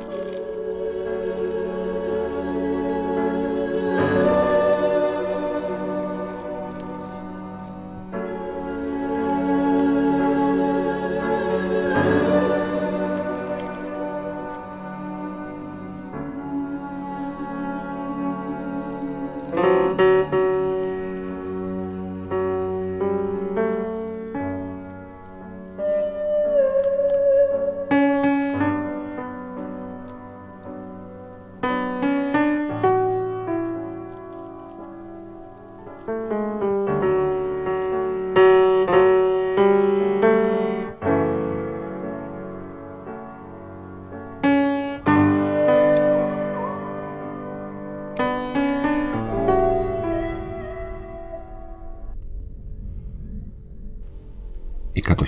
η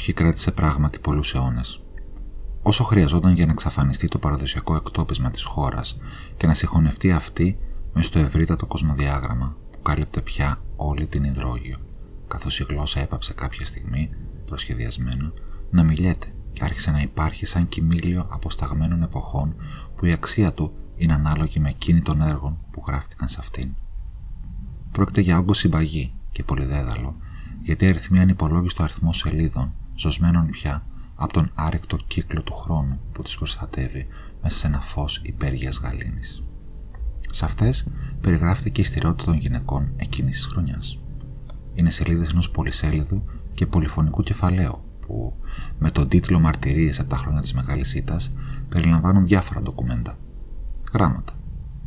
κατοχή κράτησε πράγματι πολλούς αιώνες. Όσο χρειαζόταν για να εξαφανιστεί το παραδοσιακό εκτόπισμα της χώρας και να συγχωνευτεί αυτή μες στο ευρύτατο κοσμοδιάγραμμα που κάλυπτε πια όλη την υδρόγειο, καθώς η γλώσσα έπαψε κάποια στιγμή, προσχεδιασμένα, να μιλιέται και άρχισε να υπάρχει σαν κοιμήλιο αποσταγμένων εποχών που η αξία του είναι ανάλογη με εκείνη των έργων που γράφτηκαν σε αυτήν. Πρόκειται για όγκο συμπαγή και πολυδέδαλο γιατί αριθμεί ανυπολόγιστο αριθμό σελίδων, ζωσμένων πια από τον άρρηκτο κύκλο του χρόνου που τις προστατεύει μέσα σε ένα φως υπέργειας γαλήνης. Σε αυτές περιγράφεται η στηρότητα των γυναικών εκείνης της χρονιάς. Είναι σελίδες ενός πολυσέλιδου και πολυφωνικού κεφαλαίου που με τον τίτλο «Μαρτυρίες από τα χρόνια της Μεγάλης Ήττας» περιλαμβάνουν διάφορα ντοκουμέντα. Γράμματα,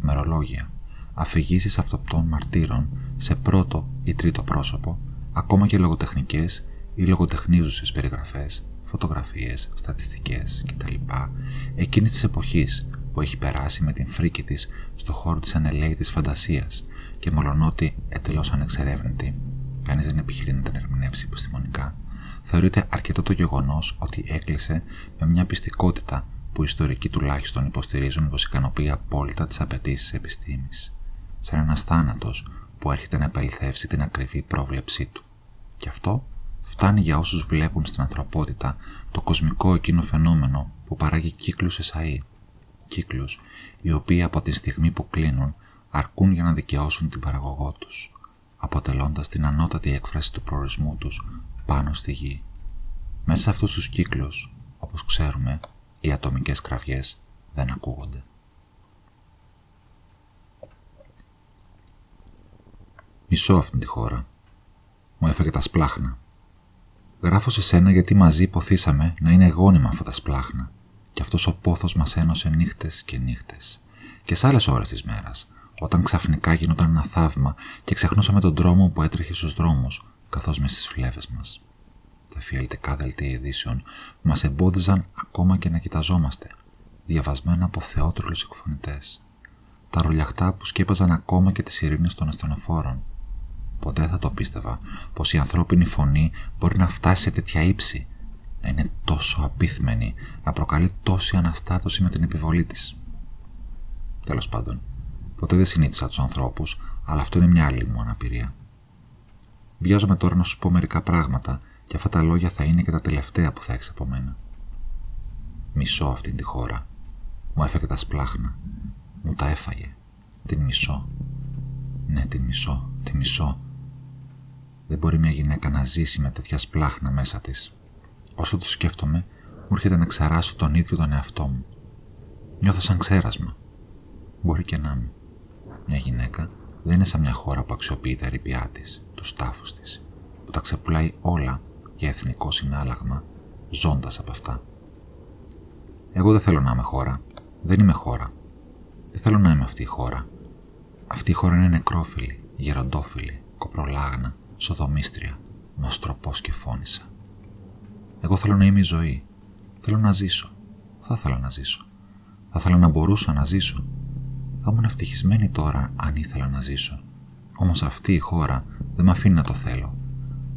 μερολόγια, αφηγήσεις αυτοπτών μαρτύρων σε πρώτο ή τρίτο πρόσωπο ακόμα και λογοτεχνικές ή λογοτεχνίζουσες περιγραφές, φωτογραφίες, στατιστικές κτλ. εκείνης της εποχής που έχει περάσει με την φρίκη της στο χώρο της ανελαίτης φαντασίας και μολονότι εντελώς ανεξερεύνητη, κανείς δεν επιχειρεί να την ερμηνεύσει επιστημονικά, θεωρείται αρκετό το γεγονός ότι έκλεισε με μια πιστικότητα που οι ιστορικοί τουλάχιστον υποστηρίζουν πως ικανοποιεί απόλυτα τις απαιτήσεις της επιστήμης. Σαν ένας θάνατος που έρχεται να επαληθεύσει την ακριβή πρόβλεψή του. Και αυτό φτάνει για όσους βλέπουν στην ανθρωπότητα το κοσμικό εκείνο φαινόμενο που παράγει κύκλους εσαΐ. Κύκλους οι οποίοι από τη στιγμή που κλείνουν αρκούν για να δικαιώσουν την παραγωγό τους, αποτελώντας την ανώτατη έκφραση του προορισμού τους πάνω στη γη. Μέσα σε αυτούς τους κύκλους, όπως ξέρουμε, οι ατομικές κραυγές δεν ακούγονται. Μισώ αυτήν τη χώρα. Μου έφεγε τα σπλάχνα. Γράφω σε σένα γιατί μαζί υποθήσαμε να είναι γόνιμα αυτά τα σπλάχνα και αυτός ο πόθος μας ένωσε νύχτες και νύχτες. Και σε άλλες ώρες της μέρας, όταν ξαφνικά γινόταν ένα θαύμα και ξεχνούσαμε τον δρόμο που έτρεχε στους δρόμους, καθώς μες στις φλέβες μας. Τα φιαλτικά δελτία ειδήσεων μας εμπόδιζαν ακόμα και να κοιταζόμαστε, διαβασμένα από θεότρολους εκφωνητές. Τα ρολιαχτά που σκέπαζαν ακόμα και τις ειρήνες των ασθενοφόρων, Ποτέ θα το πίστευα πως η ανθρώπινη φωνή μπορεί να φτάσει σε τέτοια ύψη, να είναι τόσο απίθμενη, να προκαλεί τόση αναστάτωση με την επιβολή της. Τέλος πάντων, ποτέ δεν συνήθισα τους ανθρώπους, αλλά αυτό είναι μια άλλη μου αναπηρία. Βιάζομαι τώρα να σου πω μερικά πράγματα και αυτά τα λόγια θα είναι και τα τελευταία που θα έχεις από μένα. Μισώ αυτήν τη χώρα. Μου έφεγε τα σπλάχνα. Μου τα έφαγε. Την μισώ. Ναι, την μισώ. Την μισώ. Δεν μπορεί μια γυναίκα να ζήσει με τέτοια σπλάχνα μέσα της. Όσο το σκέφτομαι, μου έρχεται να ξαράσω τον ίδιο τον εαυτό μου. Νιώθω σαν ξέρασμα. Μπορεί και να είμαι. Μια γυναίκα δεν είναι σαν μια χώρα που αξιοποιεί τα ρηπιά της, του τάφου της, που τα ξεπουλάει όλα για εθνικό συνάλλαγμα, ζώντας από αυτά. Εγώ δεν θέλω να είμαι χώρα. Δεν είμαι χώρα. Δεν θέλω να είμαι αυτή η χώρα. Αυτή η χώρα είναι νεκρόφιλη, γεροντόφιλη, κοπρολάγνα, Σοδομίστρια, μαστροπός και φώνησα. Εγώ θέλω να είμαι η ζωή. Θέλω να ζήσω. Θα ήθελα να ζήσω. Θα ήθελα να μπορούσα να ζήσω. Θα ήμουν ευτυχισμένη τώρα αν ήθελα να ζήσω. Όμως αυτή η χώρα δεν με αφήνει να το θέλω.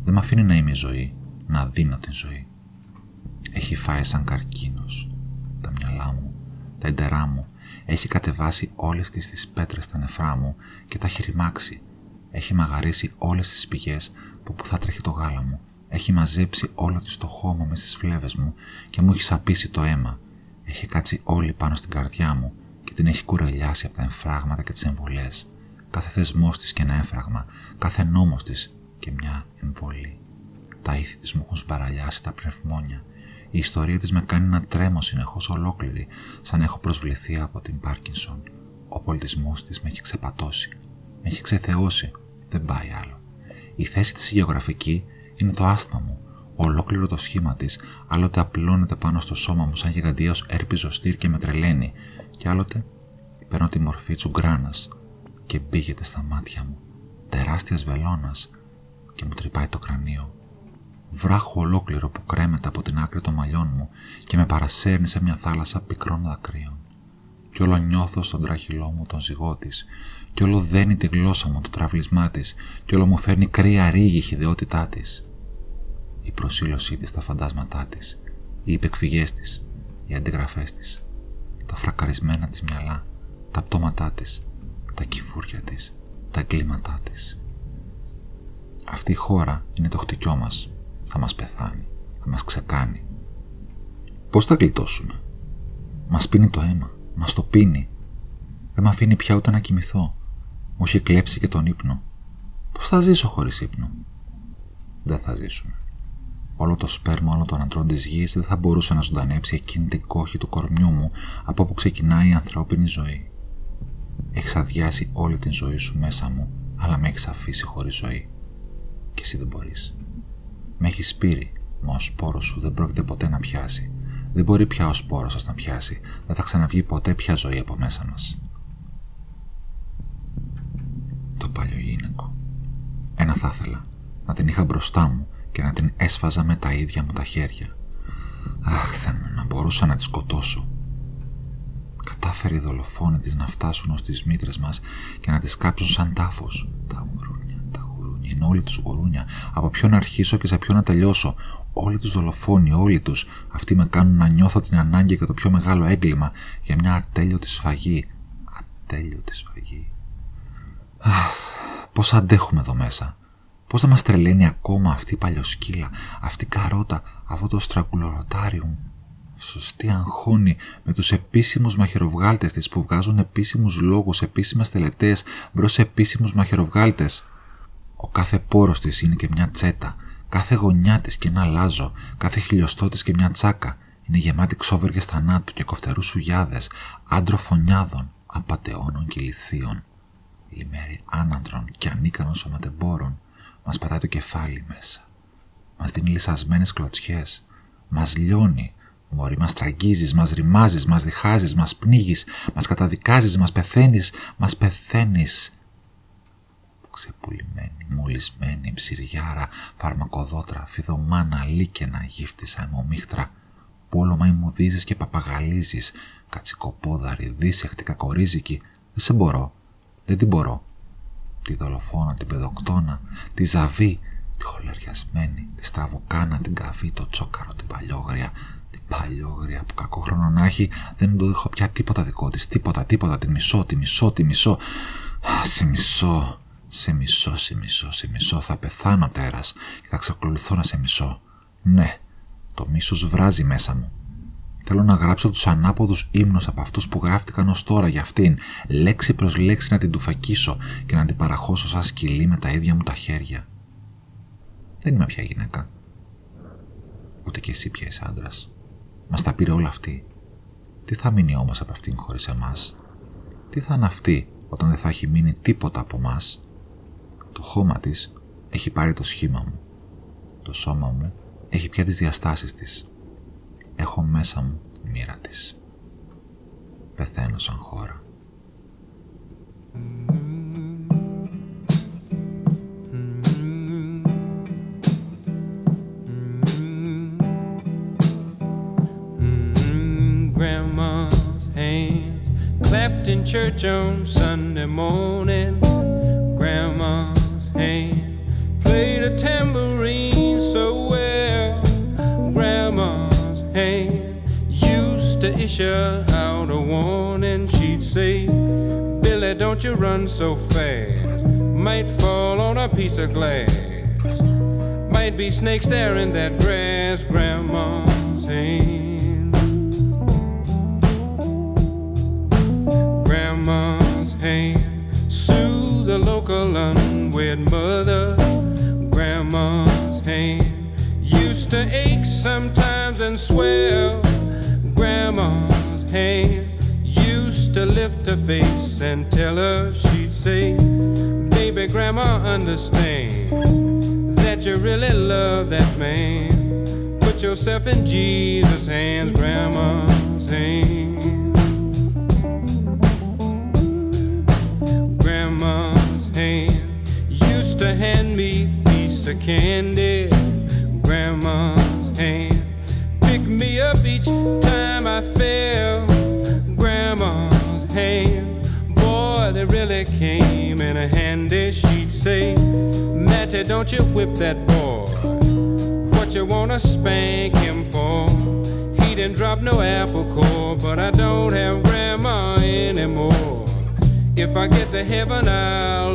Δεν με αφήνει να είμαι η ζωή, να δίνω την ζωή. Έχει φάει σαν καρκίνος. Τα μυαλά μου, τα εντερά μου, έχει κατεβάσει όλες τις, τις πέτρες στα νεφρά μου και τα έχει ρημάξει έχει μαγαρίσει όλες τις πηγές που, που θα τρέχει το γάλα μου. Έχει μαζέψει όλο της το χώμα μες στις φλέβες μου και μου έχει σαπίσει το αίμα. Έχει Έχει κάτσει όλη πάνω στην καρδιά μου και την έχει κουρελιάσει από τα εμφράγματα και τις εμβολές. Κάθε θεσμός της και ένα έμφραγμα, κάθε νόμος της και μια εμβολή. Τα ήθη της μου έχουν σπαραλιάσει τα πνευμόνια. Η ιστορία της με κάνει να τρέμω συνεχώς ολόκληρη, σαν έχω προσβληθεί από την Πάρκινσον. Ο πολιτισμός της με έχει ξεπατώσει. Με έχει ξεθεώσει. Δεν πάει άλλο. Η θέση της γεωγραφική είναι το άσθμα μου. Ολόκληρο το σχήμα της, άλλοτε απλώνεται πάνω στο σώμα μου σαν γιγαντιαίο έρπιζο στήρ και με τρελαίνει, και άλλοτε παίρνω τη μορφή τσουγκράνα και μπήγεται στα μάτια μου, τεράστιας βελόνας και μου τρυπάει το κρανίο. Βράχο ολόκληρο που κρέμεται από την άκρη των μαλλιών μου και με παρασέρνει σε μια θάλασσα πικρών δακρύων. Κι όλο νιώθω στον τράχυλό μου τον ζυγό της, κι όλο δένει τη γλώσσα μου το τραυλισμά της, κι όλο μου φέρνει κρύα ρίγη η χειδαιότητά της. Η προσήλωσή της στα φαντάσματά της, οι υπεκφυγές της, οι αντιγραφές της, τα φρακαρισμένα της μυαλά, τα πτώματά της, τα κυφούρια της, τα εγκλήματά της. Αυτή η χώρα είναι το χτυκιό μας. Θα μας πεθάνει, θα μας ξεκάνει. Πώς θα γλιτώσουμε, Μας πίνει το αίμα, μας το πίνει. Δεν με αφήνει πια ούτε να κοιμηθώ. Μου έχει κλέψει και τον ύπνο. Πώς θα ζήσω χωρίς ύπνο; Δεν θα ζήσουμε. Όλο το σπέρμα όλων των αντρών της γης δεν θα μπορούσε να ζωντανέψει εκείνη την κόχη του κορμιού μου από όπου ξεκινάει η ανθρώπινη ζωή. Έχεις αδειάσει όλη την ζωή σου μέσα μου, αλλά με έχεις αφήσει χωρίς ζωή. Και εσύ δεν μπορείς. Με έχεις σπείρει, μα ο σπόρος σου δεν πρόκειται ποτέ να πιάσει. Δεν μπορεί πια ο σπόρος σας να πιάσει. Δεν θα ξαναβγεί ποτέ πια ζωή από μέσα μας. Το παλιό γυναικό. Ένα θα ήθελα. Να την είχα μπροστά μου και να την έσφαζα με τα ίδια μου τα χέρια. Αχ, θα να μπορούσα να τη σκοτώσω. Κατάφερε οι δολοφόνοι της να φτάσουν ως τις μήτρες μας και να τις κάψουν σαν τάφος. Τα γουρούνια, τα γουρούνια, είναι όλοι τους γουρούνια. Από ποιον να αρχίσω και σε ποιον να τελειώσω. Όλοι τους δολοφόνοι, όλοι τους. Αυτοί με κάνουν να νιώθω την ανάγκη και το πιο μεγάλο έγκλημα για μια ατέλειωτη σφαγή. Ατέλειωτη σφαγή. Αχ, πώς αντέχουμε εδώ μέσα. Πώς θα μας τρελαίνει ακόμα αυτή η παλιοσκύλα, αυτή η καρότα, αυτό το στραγγουλοροτάριουμ. Σωστή αγχώνει με τους επίσημους μαχαιροβγάλτες της που βγάζουν επίσημους λόγους, επίσημες τελετές μπρος σε επίσημους μαχαιροβγάλτες. Ο κάθε πόρος της είναι και μια τσέτα, κάθε γωνιά της και ένα λάζο, κάθε χιλιοστό της και μια τσάκα. Είναι γεμάτη ξόβεργες θανάτου και κοφτερούς σουγιάδες, άντρο φωνιάδων, απατεώνων και λιθίων. Λιμέρι άναντρων και ανίκανων σωματεμπόρων, μας πατάει το κεφάλι μέσα. Μας δίνει λυσασμένες κλωτσιές. Μας λιώνει. Μωρή μας τραγγίζεις, μας ρημάζεις, μας διχάζεις, μας πνίγεις, μας καταδικάζεις, μας πεθαίνεις, μας πεθαίνεις. Ξεπουλημένη, μολυσμένη, ψυριάρα, φαρμακοδότρα, φιδωμάνα, λίκαινα, γύφτισα, αιμομίχτρα, που όλο μαϊμουδίζεις και παπαγαλίζεις, κατσικοπόδαρη, δύσεχτη, κακορίζικη. Δεν σε μπορώ, δεν την μπορώ. Τη δολοφόνα, την παιδοκτόνα, τη ζαβή, τη χολεριασμένη, τη στραβοκάνα, την καβή, το τσόκαρο, την παλιόγρια, την παλιόγρια που κακό χρόνο να έχει, δεν του δείχνω πια τίποτα δικό της, τίποτα, τίποτα, τη μισό, τη μισό, τη μισό. Σε μισό, σε μισό, σε μισό, σε μισό, θα πεθάνω τέρας και θα ξεκολουθώ να σε μισό. Ναι, το μίσος βράζει μέσα μου. Θέλω να γράψω τους ανάποδους ύμνους από αυτούς που γράφτηκαν ως τώρα για αυτήν, λέξη προς λέξη να την τουφακίσω και να την παραχώσω σαν σκυλί με τα ίδια μου τα χέρια. Δεν είμαι πια γυναίκα. Ούτε κι εσύ πια είσαι άντρας. Μας τα πήρε όλα αυτή. Τι θα μείνει όμως από αυτήν χωρίς εμάς; Τι θα είναι αυτή όταν δεν θα έχει μείνει τίποτα από μας. Το χώμα της έχει πάρει το σχήμα μου. Το σώμα μου έχει πια τις διαστάσεις της έχω μέσα μου τη μοίρα της. Πεθαίνω σαν χώρα. Grandma's hands clapped in church on Sunday morning. teacher out a warning, she'd say, Billy, don't you run so fast. Might fall on a piece of glass. Might be snakes there in that grass, Grandma's hand. Grandma's hand soothed the local unwed mother. Grandma's hand used to ache sometimes and swell lift her face and tell her she'd say, Baby, Grandma, understand that you really love that man. Put yourself in Jesus' hands, Grandma's hands. Grandma's hand used to hand me a piece of candy. Grandma's hand picked me up each time I fell. Don't you whip that boy. What you wanna spank him for? He didn't drop no apple core, but I don't have grandma anymore. If I get to heaven, I'll